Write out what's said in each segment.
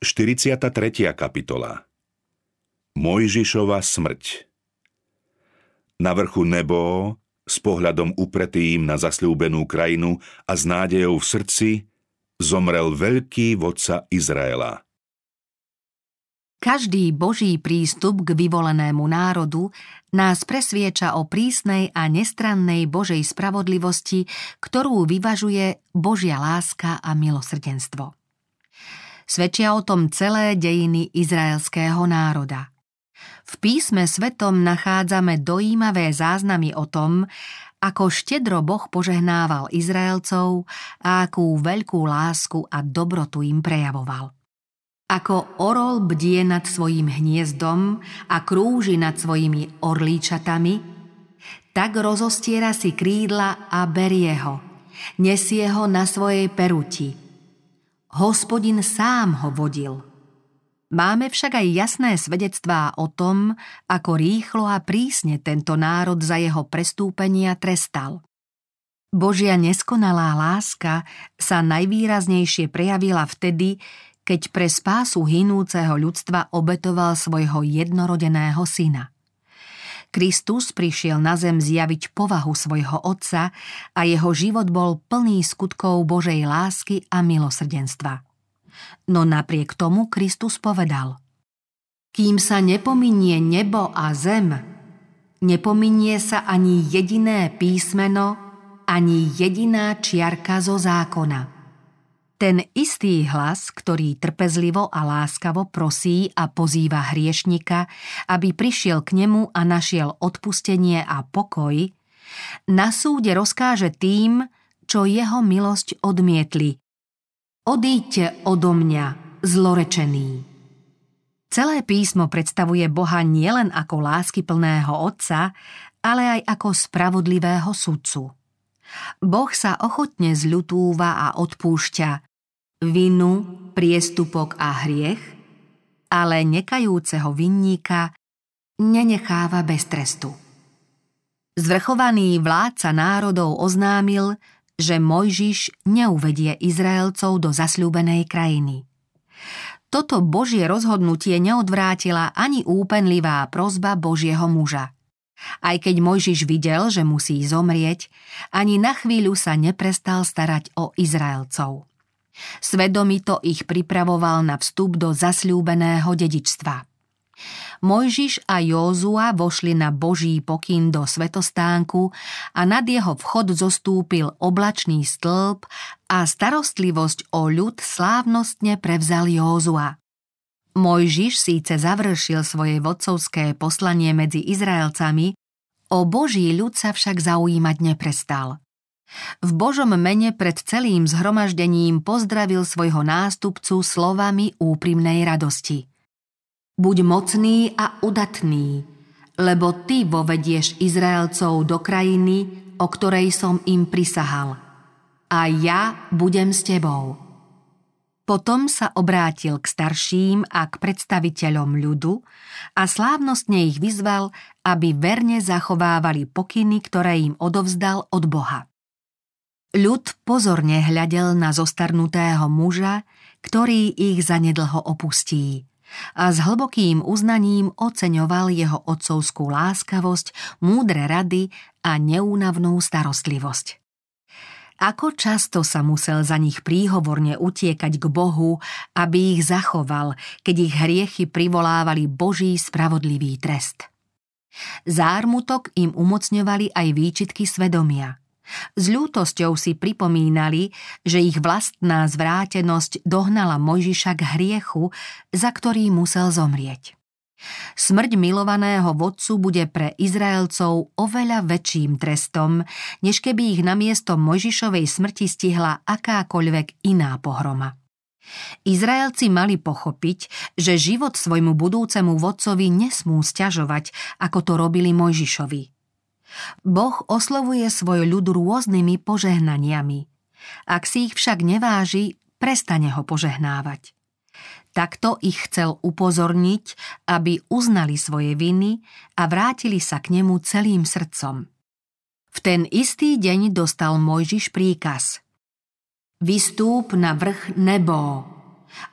43. kapitola Mojžišova smrť Na vrchu nebo, s pohľadom upretým na zasľúbenú krajinu a s nádejou v srdci, zomrel veľký vodca Izraela. Každý boží prístup k vyvolenému národu nás presvieča o prísnej a nestrannej Božej spravodlivosti, ktorú vyvažuje Božia láska a milosrdenstvo. Svedčia o tom celé dejiny izraelského národa. V písme svetom nachádzame dojímavé záznamy o tom, ako štedro Boh požehnával Izraelcov a akú veľkú lásku a dobrotu im prejavoval. Ako orol bdie nad svojim hniezdom a krúži nad svojimi orlíčatami, tak rozostiera si krídla a berie ho, nesie ho na svojej peruti – Hospodin sám ho vodil. Máme však aj jasné svedectvá o tom, ako rýchlo a prísne tento národ za jeho prestúpenia trestal. Božia neskonalá láska sa najvýraznejšie prejavila vtedy, keď pre spásu hinúceho ľudstva obetoval svojho jednorodeného syna. Kristus prišiel na zem zjaviť povahu svojho otca a jeho život bol plný skutkov Božej lásky a milosrdenstva. No napriek tomu Kristus povedal Kým sa nepominie nebo a zem, nepominie sa ani jediné písmeno, ani jediná čiarka zo zákona – ten istý hlas, ktorý trpezlivo a láskavo prosí a pozýva hriešnika, aby prišiel k nemu a našiel odpustenie a pokoj, na súde rozkáže tým, čo jeho milosť odmietli. Odíďte odo mňa, zlorečený. Celé písmo predstavuje Boha nielen ako láskyplného Otca, ale aj ako spravodlivého sudcu. Boh sa ochotne zľutúva a odpúšťa, vinu, priestupok a hriech, ale nekajúceho vinníka nenecháva bez trestu. Zvrchovaný vládca národov oznámil, že Mojžiš neuvedie Izraelcov do zasľúbenej krajiny. Toto Božie rozhodnutie neodvrátila ani úpenlivá prozba Božieho muža. Aj keď Mojžiš videl, že musí zomrieť, ani na chvíľu sa neprestal starať o Izraelcov. Svedomito ich pripravoval na vstup do zasľúbeného dedičstva. Mojžiš a Józua vošli na Boží pokyn do svetostánku a nad jeho vchod zostúpil oblačný stĺp a starostlivosť o ľud slávnostne prevzal Józua. Mojžiš síce završil svoje vodcovské poslanie medzi Izraelcami, o Boží ľud sa však zaujímať neprestal. V Božom mene pred celým zhromaždením pozdravil svojho nástupcu slovami úprimnej radosti. Buď mocný a udatný, lebo ty vovedieš Izraelcov do krajiny, o ktorej som im prisahal. A ja budem s tebou. Potom sa obrátil k starším a k predstaviteľom ľudu a slávnostne ich vyzval, aby verne zachovávali pokyny, ktoré im odovzdal od Boha. Ľud pozorne hľadel na zostarnutého muža, ktorý ich zanedlho opustí a s hlbokým uznaním oceňoval jeho otcovskú láskavosť, múdre rady a neúnavnú starostlivosť. Ako často sa musel za nich príhovorne utiekať k Bohu, aby ich zachoval, keď ich hriechy privolávali Boží spravodlivý trest. Zármutok im umocňovali aj výčitky svedomia – s ľútosťou si pripomínali, že ich vlastná zvrátenosť dohnala Mojžiša k hriechu, za ktorý musel zomrieť. Smrť milovaného vodcu bude pre Izraelcov oveľa väčším trestom, než keby ich namiesto Mojžišovej smrti stihla akákoľvek iná pohroma. Izraelci mali pochopiť, že život svojmu budúcemu vodcovi nesmú sťažovať, ako to robili Mojžišovi. Boh oslovuje svoj ľud rôznymi požehnaniami. Ak si ich však neváži, prestane ho požehnávať. Takto ich chcel upozorniť, aby uznali svoje viny a vrátili sa k nemu celým srdcom. V ten istý deň dostal Mojžiš príkaz. Vystúp na vrch nebo,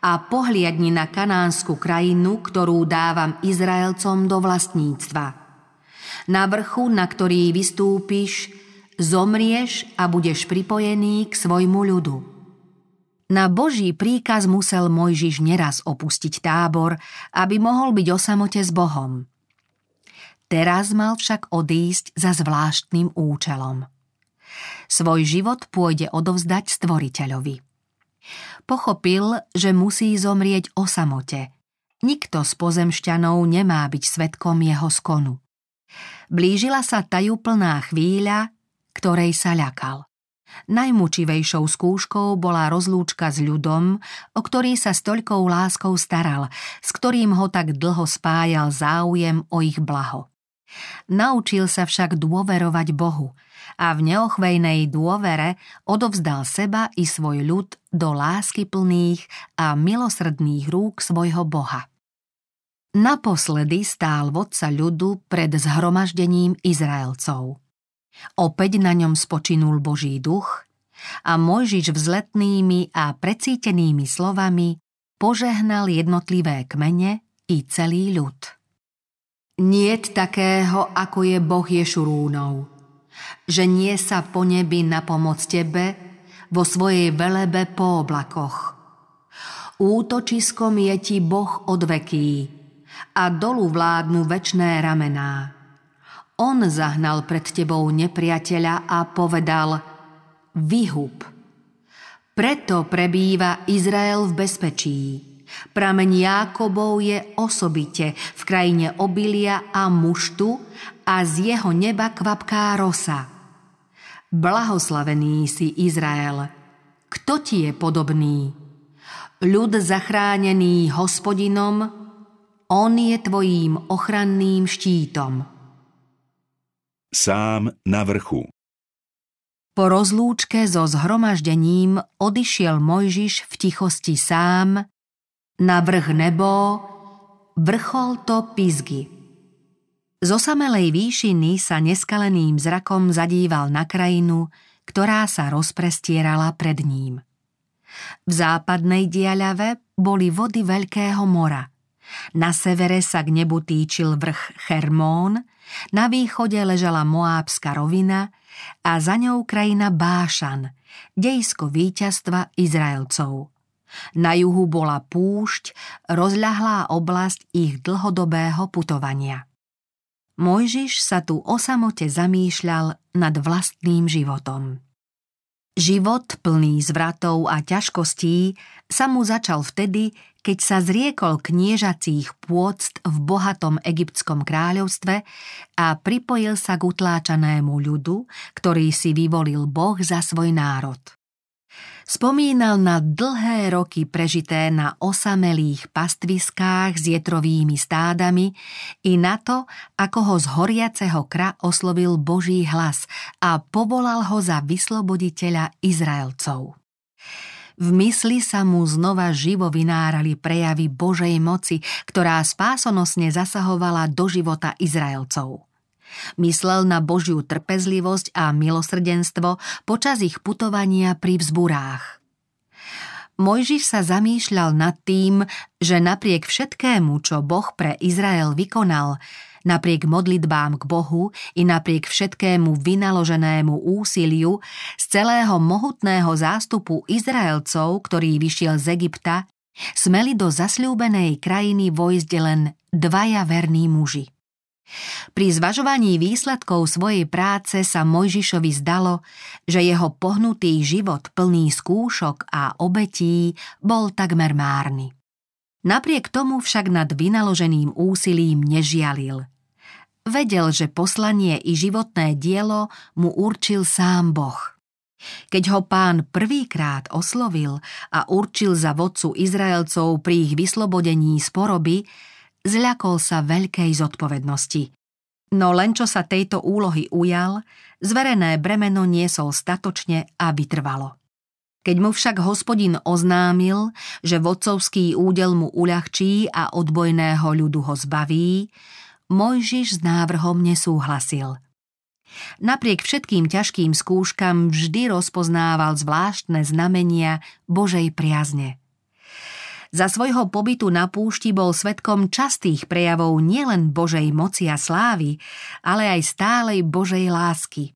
a pohliadni na kanánsku krajinu, ktorú dávam Izraelcom do vlastníctva. Na vrchu, na ktorý vystúpiš, zomrieš a budeš pripojený k svojmu ľudu. Na Boží príkaz musel Mojžiš neraz opustiť tábor, aby mohol byť o samote s Bohom. Teraz mal však odísť za zvláštnym účelom. Svoj život pôjde odovzdať stvoriteľovi. Pochopil, že musí zomrieť o samote. Nikto z pozemšťanov nemá byť svetkom jeho skonu. Blížila sa tajúplná chvíľa, ktorej sa ľakal. Najmučivejšou skúškou bola rozlúčka s ľudom, o ktorý sa s toľkou láskou staral, s ktorým ho tak dlho spájal záujem o ich blaho. Naučil sa však dôverovať Bohu a v neochvejnej dôvere odovzdal seba i svoj ľud do lásky plných a milosrdných rúk svojho Boha. Naposledy stál vodca ľudu pred zhromaždením Izraelcov. Opäť na ňom spočinul Boží duch a Mojžiš vzletnými a precítenými slovami požehnal jednotlivé kmene i celý ľud. Niet takého, ako je Boh Ješurúnov, že nie sa po nebi na pomoc tebe vo svojej velebe po oblakoch. Útočiskom je ti Boh od veký a dolu vládnu večné ramená. On zahnal pred tebou nepriateľa a povedal Vyhub. Preto prebýva Izrael v bezpečí Prameň Jákobov je osobite v krajine obilia a muštu a z jeho neba kvapká rosa. Blahoslavený si Izrael. Kto ti je podobný? Ľud zachránený hospodinom, on je tvojím ochranným štítom. Sám na vrchu Po rozlúčke so zhromaždením odišiel Mojžiš v tichosti sám na vrch nebo, vrchol to pizgy. Z osamelej výšiny sa neskaleným zrakom zadíval na krajinu, ktorá sa rozprestierala pred ním. V západnej diaľave boli vody Veľkého mora. Na severe sa k nebu týčil vrch Hermón, na východe ležala Moábska rovina a za ňou krajina Bášan, dejsko víťazstva Izraelcov. Na juhu bola púšť, rozľahlá oblasť ich dlhodobého putovania. Mojžiš sa tu o samote zamýšľal nad vlastným životom. Život plný zvratov a ťažkostí sa mu začal vtedy, keď sa zriekol kniežacích pôct v bohatom egyptskom kráľovstve a pripojil sa k utláčanému ľudu, ktorý si vyvolil Boh za svoj národ. Spomínal na dlhé roky prežité na osamelých pastviskách s jetrovými stádami i na to, ako ho z horiaceho kra oslovil Boží hlas a povolal ho za vysloboditeľa Izraelcov. V mysli sa mu znova živo vynárali prejavy Božej moci, ktorá spásonosne zasahovala do života Izraelcov. Myslel na Božiu trpezlivosť a milosrdenstvo počas ich putovania pri vzburách. Mojžiš sa zamýšľal nad tým, že napriek všetkému, čo Boh pre Izrael vykonal, napriek modlitbám k Bohu i napriek všetkému vynaloženému úsiliu z celého mohutného zástupu Izraelcov, ktorý vyšiel z Egypta, smeli do zasľúbenej krajiny vojsť len dvaja verní muži. Pri zvažovaní výsledkov svojej práce sa Mojžišovi zdalo, že jeho pohnutý život plný skúšok a obetí bol takmer márny. Napriek tomu však nad vynaloženým úsilím nežialil. Vedel, že poslanie i životné dielo mu určil sám Boh. Keď ho pán prvýkrát oslovil a určil za vodcu Izraelcov pri ich vyslobodení z poroby, zľakol sa veľkej zodpovednosti. No len čo sa tejto úlohy ujal, zverené bremeno niesol statočne a vytrvalo. Keď mu však hospodin oznámil, že vodcovský údel mu uľahčí a odbojného ľudu ho zbaví, Mojžiš s návrhom nesúhlasil. Napriek všetkým ťažkým skúškam vždy rozpoznával zvláštne znamenia Božej priazne – Za svojho pobytu na púšti bol svetkom častých prejavov nielen Božej moci a slávy, ale aj stálej Božej lásky.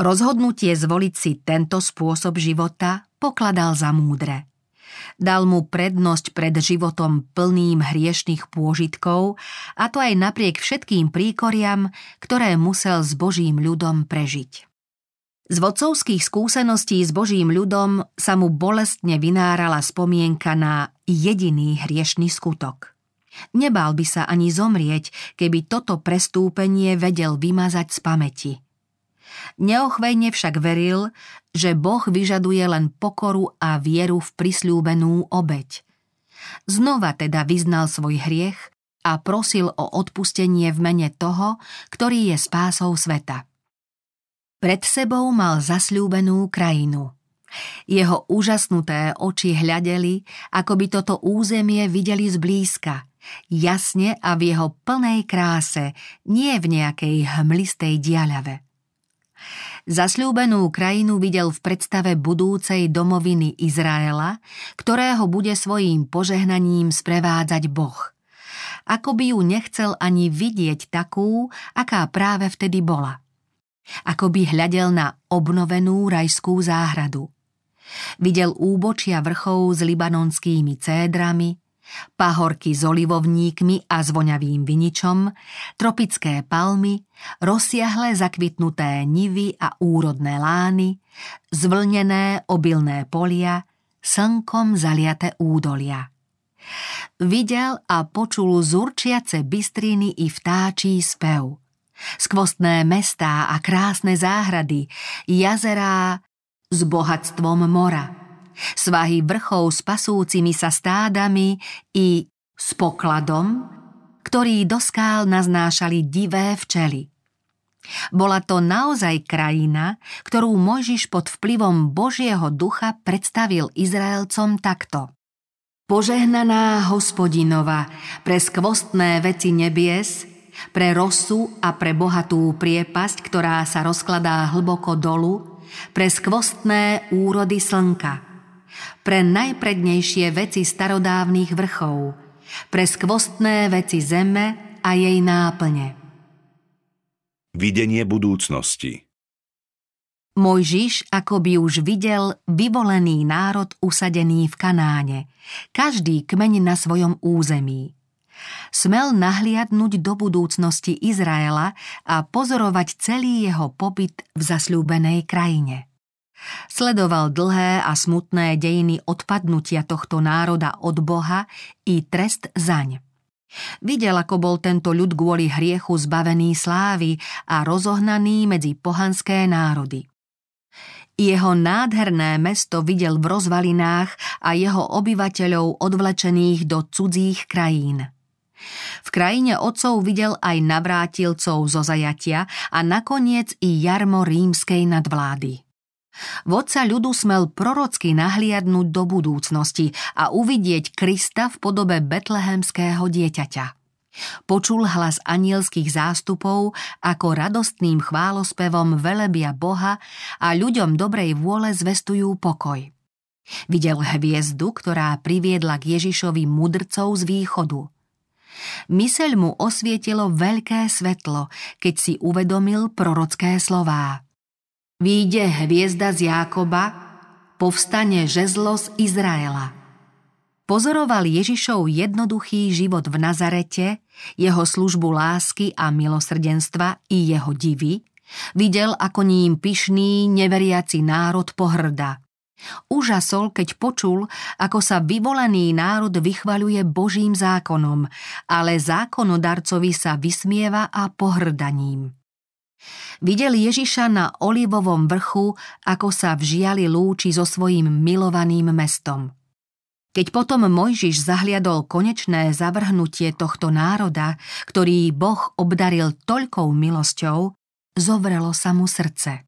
Rozhodnutie zvoliť si tento spôsob života pokladal za múdre. Dal mu prednosť pred životom plným hriešných pôžitkov, a to aj napriek všetkým príkoriam, ktoré musel s Božím ľudom prežiť. Z vodcovských skúseností s Božím ľudom sa mu bolestne vynárala spomienka na jediný hriešný skutok. Nebál by sa ani zomrieť, keby toto prestúpenie vedel vymazať z pamäti. Neochvejne však veril, že Boh vyžaduje len pokoru a vieru v prisľúbenú obeď. Znova teda vyznal svoj hriech a prosil o odpustenie v mene toho, ktorý je spásou sveta. Pred sebou mal zasľúbenú krajinu. Jeho úžasnuté oči hľadeli, ako by toto územie videli zblízka, jasne a v jeho plnej kráse, nie v nejakej hmlistej diaľave. Zasľúbenú krajinu videl v predstave budúcej domoviny Izraela, ktorého bude svojím požehnaním sprevádzať Boh. Ako by ju nechcel ani vidieť takú, aká práve vtedy bola – ako by hľadel na obnovenú rajskú záhradu. Videl úbočia vrchov s libanonskými cédrami, pahorky s olivovníkmi a zvoňavým viničom, tropické palmy, rozsiahle zakvitnuté nivy a úrodné lány, zvlnené obilné polia, slnkom zaliate údolia. Videl a počul zurčiace bystriny i vtáčí spev – skvostné mestá a krásne záhrady, jazerá s bohatstvom mora, svahy vrchov s pasúcimi sa stádami i s pokladom, ktorý do skál naznášali divé včely. Bola to naozaj krajina, ktorú Mojžiš pod vplyvom Božieho ducha predstavil Izraelcom takto. Požehnaná hospodinova pre skvostné veci nebies – pre rosu a pre bohatú priepasť, ktorá sa rozkladá hlboko dolu, pre skvostné úrody slnka, pre najprednejšie veci starodávnych vrchov, pre skvostné veci zeme a jej náplne. Videnie budúcnosti Mojžiš ako by už videl vyvolený národ usadený v Kanáne, každý kmeň na svojom území smel nahliadnúť do budúcnosti Izraela a pozorovať celý jeho pobyt v zasľúbenej krajine. Sledoval dlhé a smutné dejiny odpadnutia tohto národa od Boha i trest zaň. Videl, ako bol tento ľud kvôli hriechu zbavený slávy a rozohnaný medzi pohanské národy. Jeho nádherné mesto videl v rozvalinách a jeho obyvateľov odvlečených do cudzích krajín. V krajine otcov videl aj navrátilcov zo zajatia a nakoniec i jarmo rímskej nadvlády. Vodca ľudu smel prorocky nahliadnúť do budúcnosti a uvidieť Krista v podobe betlehemského dieťaťa. Počul hlas anielských zástupov, ako radostným chválospevom velebia Boha a ľuďom dobrej vôle zvestujú pokoj. Videl hviezdu, ktorá priviedla k Ježišovi mudrcov z východu – Myseľ mu osvietilo veľké svetlo, keď si uvedomil prorocké slová. Výjde hviezda z Jákoba, povstane žezlo z Izraela. Pozoroval Ježišov jednoduchý život v Nazarete, jeho službu lásky a milosrdenstva i jeho divy, videl, ako ním pyšný, neveriaci národ pohrda – Užasol, keď počul, ako sa vyvolený národ vychvaľuje Božím zákonom, ale zákonodarcovi sa vysmieva a pohrdaním. Videl Ježiša na Olivovom vrchu, ako sa v žiali lúči so svojím milovaným mestom. Keď potom Mojžiš zahliadol konečné zavrhnutie tohto národa, ktorý Boh obdaril toľkou milosťou, zovrelo sa mu srdce.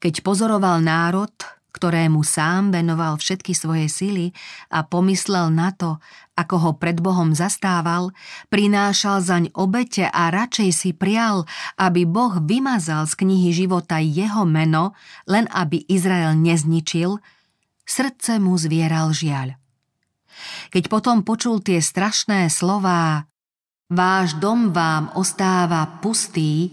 Keď pozoroval národ, ktorému sám venoval všetky svoje sily a pomyslel na to, ako ho pred Bohom zastával, prinášal zaň obete a radšej si prial, aby Boh vymazal z knihy života jeho meno, len aby Izrael nezničil, srdce mu zvieral žiaľ. Keď potom počul tie strašné slová Váš dom vám ostáva pustý,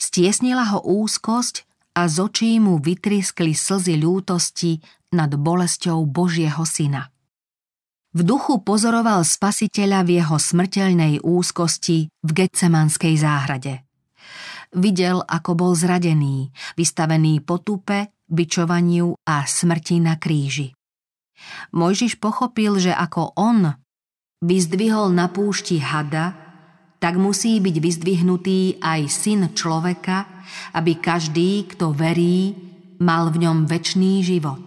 stiesnila ho úzkosť a z očí mu vytriskli slzy ľútosti nad bolesťou Božieho syna. V duchu pozoroval spasiteľa v jeho smrteľnej úzkosti v Getsemanskej záhrade. Videl, ako bol zradený, vystavený potupe, bičovaniu a smrti na kríži. Mojžiš pochopil, že ako on vyzdvihol na púšti hada, tak musí byť vyzdvihnutý aj syn človeka, aby každý, kto verí, mal v ňom väčší život.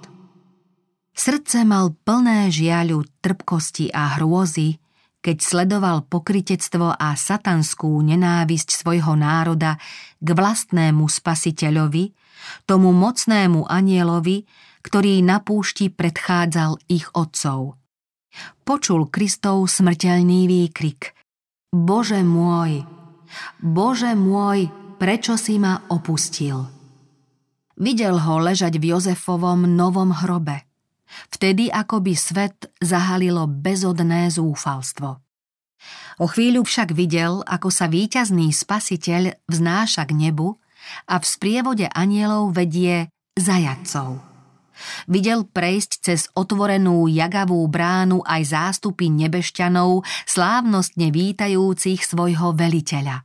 Srdce mal plné žiaľu, trpkosti a hrôzy, keď sledoval pokritectvo a satanskú nenávisť svojho národa k vlastnému spasiteľovi, tomu mocnému anielovi, ktorý na púšti predchádzal ich otcov. Počul Kristov smrteľný výkrik. Bože môj, Bože môj, prečo si ma opustil? Videl ho ležať v Jozefovom novom hrobe. Vtedy akoby svet zahalilo bezodné zúfalstvo. O chvíľu však videl, ako sa víťazný spasiteľ vznáša k nebu a v sprievode anielov vedie zajacov. Videl prejsť cez otvorenú jagavú bránu aj zástupy nebešťanov, slávnostne vítajúcich svojho veliteľa.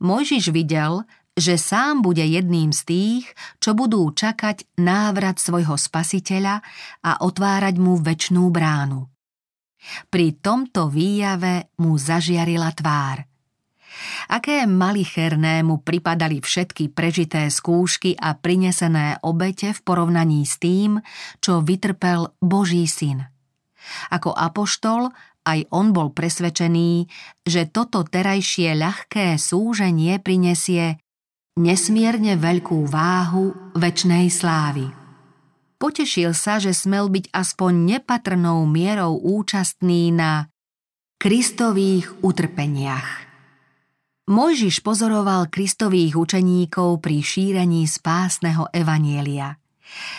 Mojžiš videl, že sám bude jedným z tých, čo budú čakať návrat svojho spasiteľa a otvárať mu väčšnú bránu. Pri tomto výjave mu zažiarila tvár – Aké malicherné mu pripadali všetky prežité skúšky a prinesené obete v porovnaní s tým, čo vytrpel Boží syn. Ako apoštol aj on bol presvedčený, že toto terajšie ľahké súženie prinesie nesmierne veľkú váhu väčšnej slávy. Potešil sa, že smel byť aspoň nepatrnou mierou účastný na Kristových utrpeniach. Mojžiš pozoroval kristových učeníkov pri šírení spásneho evanielia.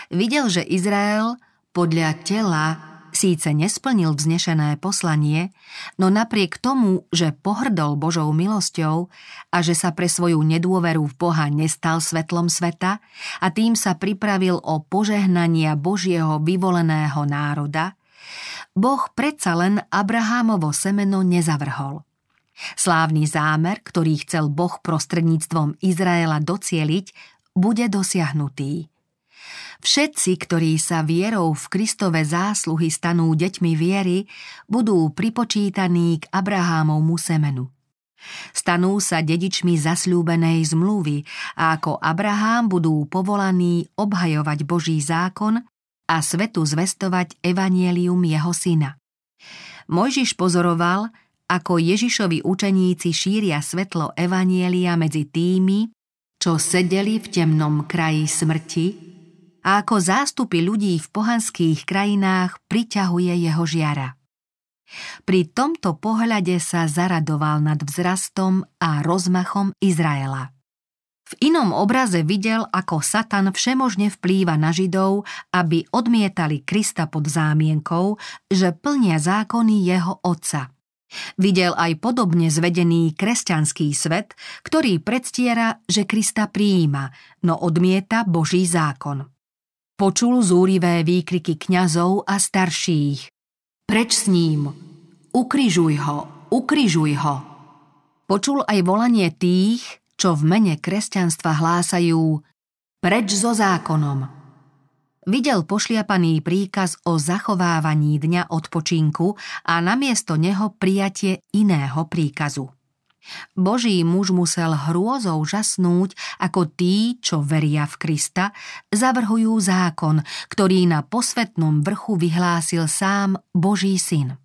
Videl, že Izrael podľa tela síce nesplnil vznešené poslanie, no napriek tomu, že pohrdol Božou milosťou a že sa pre svoju nedôveru v Boha nestal svetlom sveta a tým sa pripravil o požehnania Božieho vyvoleného národa, Boh predsa len Abrahámovo semeno nezavrhol. Slávny zámer, ktorý chcel Boh prostredníctvom Izraela docieliť, bude dosiahnutý. Všetci, ktorí sa vierou v Kristove zásluhy stanú deťmi viery, budú pripočítaní k Abrahámovmu semenu. Stanú sa dedičmi zasľúbenej zmluvy a ako Abrahám budú povolaní obhajovať Boží zákon a svetu zvestovať evanielium jeho syna. Mojžiš pozoroval, ako Ježišovi učeníci šíria svetlo Evanielia medzi tými, čo sedeli v temnom kraji smrti a ako zástupy ľudí v pohanských krajinách priťahuje jeho žiara. Pri tomto pohľade sa zaradoval nad vzrastom a rozmachom Izraela. V inom obraze videl, ako Satan všemožne vplýva na Židov, aby odmietali Krista pod zámienkou, že plnia zákony jeho otca – Videl aj podobne zvedený kresťanský svet, ktorý predstiera, že Krista prijíma, no odmieta Boží zákon. Počul zúrivé výkriky kňazov a starších. Preč s ním! Ukrižuj ho! Ukrižuj ho! Počul aj volanie tých, čo v mene kresťanstva hlásajú Preč so zákonom! Videl pošliapaný príkaz o zachovávaní dňa odpočinku a namiesto neho prijatie iného príkazu. Boží muž musel hrôzou žasnúť, ako tí, čo veria v Krista, zavrhujú zákon, ktorý na posvetnom vrchu vyhlásil sám Boží syn.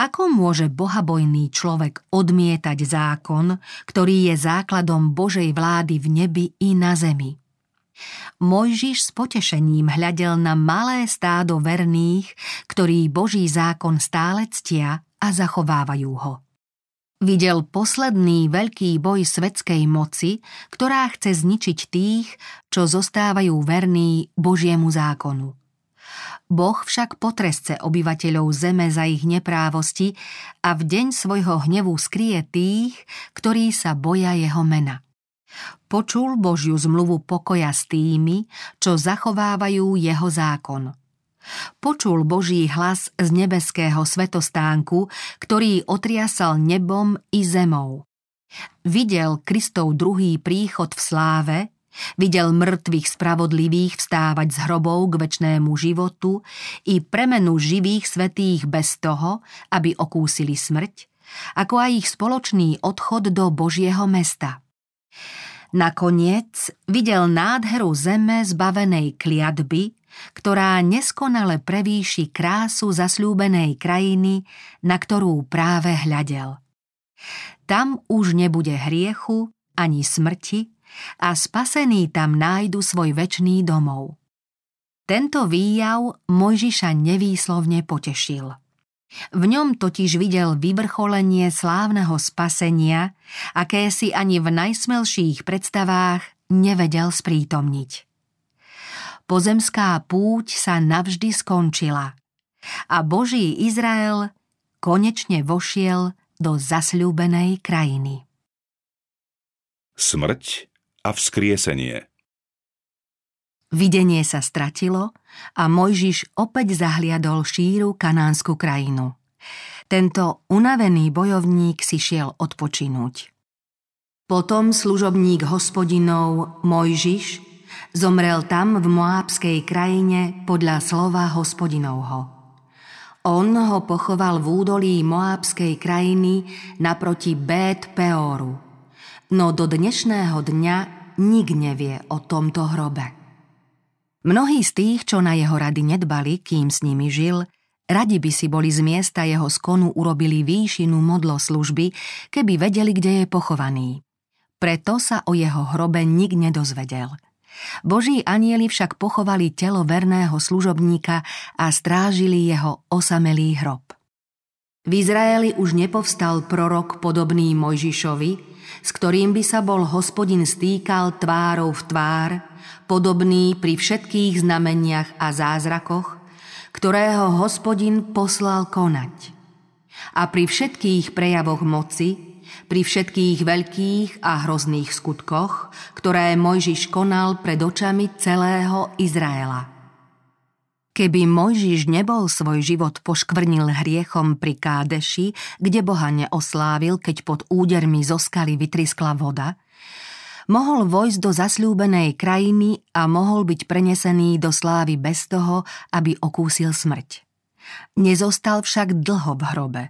Ako môže bohabojný človek odmietať zákon, ktorý je základom Božej vlády v nebi i na zemi? Mojžiš s potešením hľadel na malé stádo verných, ktorí Boží zákon stále ctia a zachovávajú ho. Videl posledný veľký boj svetskej moci, ktorá chce zničiť tých, čo zostávajú verní Božiemu zákonu. Boh však potresce obyvateľov zeme za ich neprávosti a v deň svojho hnevu skrie tých, ktorí sa boja jeho mena. Počul Božiu zmluvu pokoja s tými, čo zachovávajú jeho zákon. Počul Boží hlas z nebeského svetostánku, ktorý otriasal nebom i zemou. Videl Kristov druhý príchod v sláve, videl mŕtvych spravodlivých vstávať z hrobov k väčšnému životu i premenu živých svetých bez toho, aby okúsili smrť, ako aj ich spoločný odchod do Božieho mesta. Nakoniec videl nádheru zeme zbavenej kliatby, ktorá neskonale prevýši krásu zasľúbenej krajiny, na ktorú práve hľadel. Tam už nebude hriechu ani smrti a spasení tam nájdu svoj väčší domov. Tento výjav Mojžiša nevýslovne potešil. V ňom totiž videl vyvrcholenie slávneho spasenia, aké si ani v najsmelších predstavách nevedel sprítomniť. Pozemská púť sa navždy skončila a Boží Izrael konečne vošiel do zasľúbenej krajiny. Smrť a vzkriesenie Videnie sa stratilo a Mojžiš opäť zahliadol šíru kanánsku krajinu. Tento unavený bojovník si šiel odpočinúť. Potom služobník hospodinov Mojžiš zomrel tam v Moábskej krajine podľa slova hospodinovho. On ho pochoval v údolí Moábskej krajiny naproti Bét Peoru. No do dnešného dňa nik nevie o tomto hrobe. Mnohí z tých, čo na jeho rady nedbali, kým s nimi žil, radi by si boli z miesta jeho skonu urobili výšinu modloslužby, keby vedeli, kde je pochovaný. Preto sa o jeho hrobe nik nedozvedel. Boží anieli však pochovali telo verného služobníka a strážili jeho osamelý hrob. V Izraeli už nepovstal prorok podobný Mojžišovi, s ktorým by sa bol hospodin stýkal tvárou v tvár, podobný pri všetkých znameniach a zázrakoch, ktorého hospodin poslal konať. A pri všetkých prejavoch moci, pri všetkých veľkých a hrozných skutkoch, ktoré Mojžiš konal pred očami celého Izraela. Keby Mojžiš nebol svoj život poškvrnil hriechom pri Kádeši, kde Boha neoslávil, keď pod údermi zo skaly vytriskla voda, mohol vojsť do zasľúbenej krajiny a mohol byť prenesený do slávy bez toho, aby okúsil smrť. Nezostal však dlho v hrobe.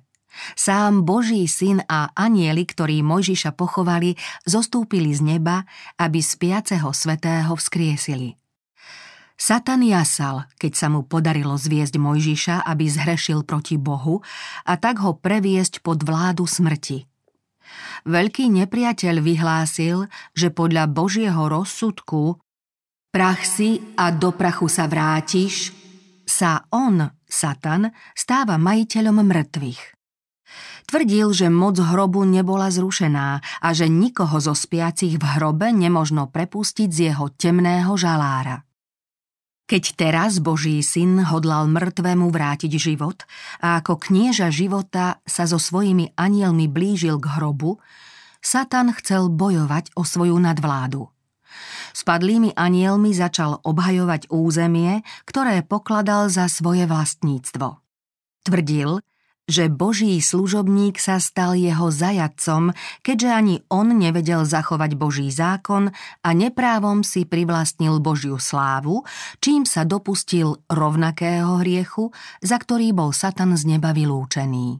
Sám Boží syn a anieli, ktorí Mojžiša pochovali, zostúpili z neba, aby spiaceho svetého vzkriesili. Satan jasal, keď sa mu podarilo zviesť Mojžiša, aby zhrešil proti Bohu a tak ho previesť pod vládu smrti. Veľký nepriateľ vyhlásil, že podľa Božieho rozsudku prach si a do prachu sa vrátiš, sa on, Satan, stáva majiteľom mŕtvych. Tvrdil, že moc hrobu nebola zrušená a že nikoho zo spiacich v hrobe nemožno prepustiť z jeho temného žalára. Keď teraz Boží syn hodlal mŕtvemu vrátiť život a ako knieža života sa so svojimi anielmi blížil k hrobu, Satan chcel bojovať o svoju nadvládu. Spadlými anielmi začal obhajovať územie, ktoré pokladal za svoje vlastníctvo. Tvrdil, že Boží služobník sa stal jeho zajadcom, keďže ani on nevedel zachovať Boží zákon a neprávom si privlastnil Božiu slávu, čím sa dopustil rovnakého hriechu, za ktorý bol Satan z neba vylúčený.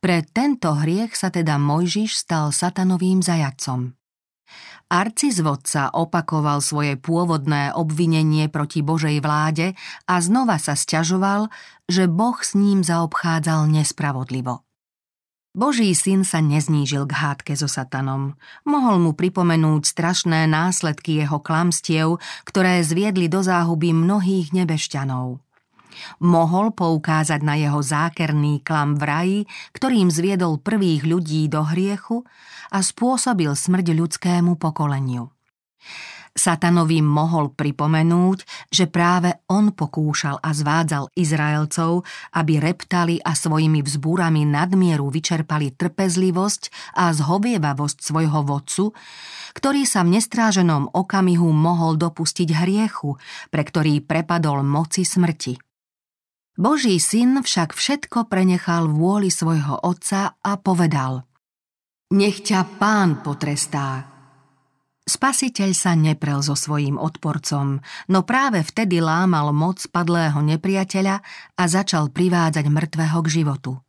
Pre tento hriech sa teda Mojžiš stal satanovým zajadcom. Arcizvodca opakoval svoje pôvodné obvinenie proti Božej vláde a znova sa sťažoval, že Boh s ním zaobchádzal nespravodlivo. Boží syn sa neznížil k hádke so satanom. Mohol mu pripomenúť strašné následky jeho klamstiev, ktoré zviedli do záhuby mnohých nebešťanov. Mohol poukázať na jeho zákerný klam v raji, ktorým zviedol prvých ľudí do hriechu a spôsobil smrť ľudskému pokoleniu. Satanovi mohol pripomenúť, že práve on pokúšal a zvádzal Izraelcov, aby reptali a svojimi vzbúrami nadmieru vyčerpali trpezlivosť a zhovievavosť svojho vodcu, ktorý sa v nestráženom okamihu mohol dopustiť hriechu, pre ktorý prepadol moci smrti. Boží syn však všetko prenechal vôli svojho otca a povedal Nech ťa pán potrestá, Spasiteľ sa neprel so svojím odporcom, no práve vtedy lámal moc padlého nepriateľa a začal privádzať mŕtvého k životu.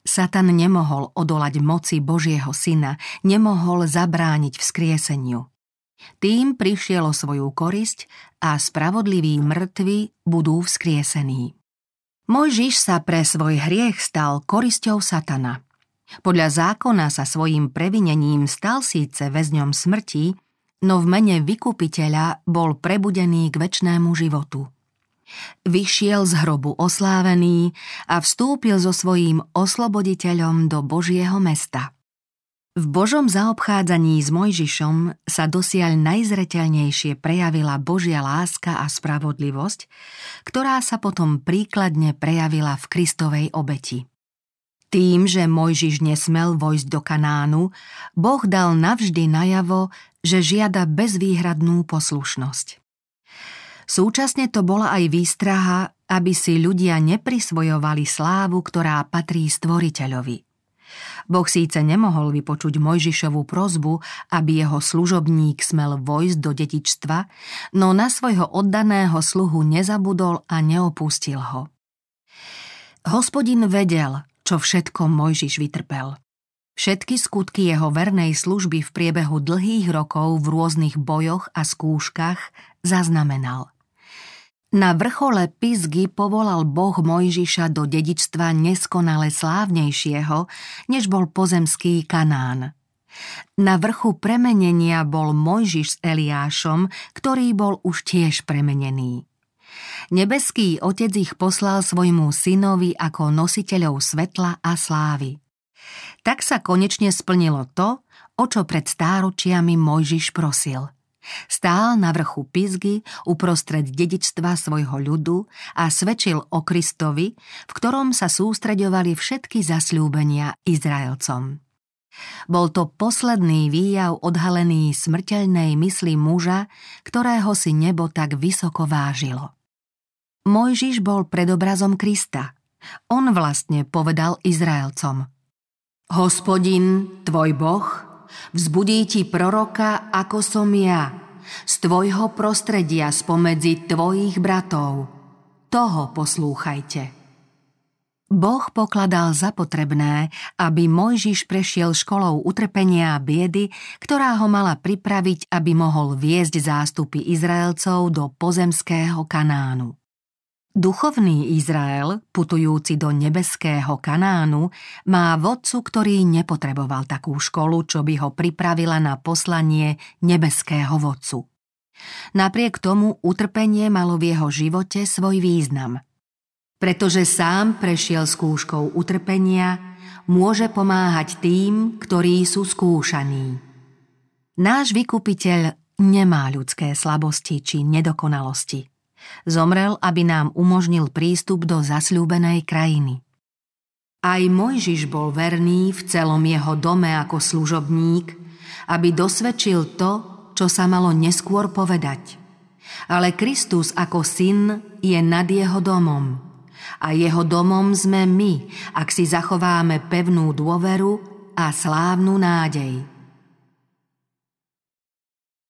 Satan nemohol odolať moci Božieho syna, nemohol zabrániť vzkrieseniu. Tým prišiel o svoju korisť a spravodliví mŕtvi budú vzkriesení. Mojžiš sa pre svoj hriech stal korisťou Satana – podľa zákona sa svojim previnením stal síce väzňom smrti, no v mene vykupiteľa bol prebudený k väčšnému životu. Vyšiel z hrobu oslávený a vstúpil so svojím osloboditeľom do Božieho mesta. V Božom zaobchádzaní s Mojžišom sa dosiaľ najzreteľnejšie prejavila Božia láska a spravodlivosť, ktorá sa potom príkladne prejavila v Kristovej obeti. Tým, že Mojžiš nesmel vojsť do Kanánu, Boh dal navždy najavo, že žiada bezvýhradnú poslušnosť. Súčasne to bola aj výstraha, aby si ľudia neprisvojovali slávu, ktorá patrí stvoriteľovi. Boh síce nemohol vypočuť Mojžišovú prozbu, aby jeho služobník smel vojsť do detičstva, no na svojho oddaného sluhu nezabudol a neopustil ho. Hospodin vedel, čo všetko Mojžiš vytrpel. Všetky skutky jeho vernej služby v priebehu dlhých rokov v rôznych bojoch a skúškach zaznamenal. Na vrchole Pizgy povolal Boh Mojžiša do dedičstva neskonale slávnejšieho, než bol pozemský Kanán. Na vrchu premenenia bol Mojžiš s Eliášom, ktorý bol už tiež premenený. Nebeský otec ich poslal svojmu synovi ako nositeľov svetla a slávy. Tak sa konečne splnilo to, o čo pred stáročiami Mojžiš prosil. Stál na vrchu Pizgy uprostred dedičstva svojho ľudu a svedčil o Kristovi, v ktorom sa sústreďovali všetky zasľúbenia Izraelcom. Bol to posledný výjav odhalený smrteľnej mysli muža, ktorého si nebo tak vysoko vážilo. Mojžiš bol predobrazom Krista. On vlastne povedal Izraelcom. Hospodin, tvoj Boh, vzbudí ti proroka, ako som ja, z tvojho prostredia spomedzi tvojich bratov. Toho poslúchajte. Boh pokladal za potrebné, aby Mojžiš prešiel školou utrpenia a biedy, ktorá ho mala pripraviť, aby mohol viesť zástupy Izraelcov do pozemského Kanánu. Duchovný Izrael, putujúci do nebeského Kanánu, má vodcu, ktorý nepotreboval takú školu, čo by ho pripravila na poslanie nebeského vodcu. Napriek tomu utrpenie malo v jeho živote svoj význam. Pretože sám prešiel skúškou utrpenia, môže pomáhať tým, ktorí sú skúšaní. Náš vykupiteľ nemá ľudské slabosti či nedokonalosti. Zomrel, aby nám umožnil prístup do zasľúbenej krajiny. Aj Mojžiš bol verný v celom jeho dome ako služobník, aby dosvedčil to, čo sa malo neskôr povedať. Ale Kristus ako syn je nad jeho domom. A jeho domom sme my, ak si zachováme pevnú dôveru a slávnu nádej.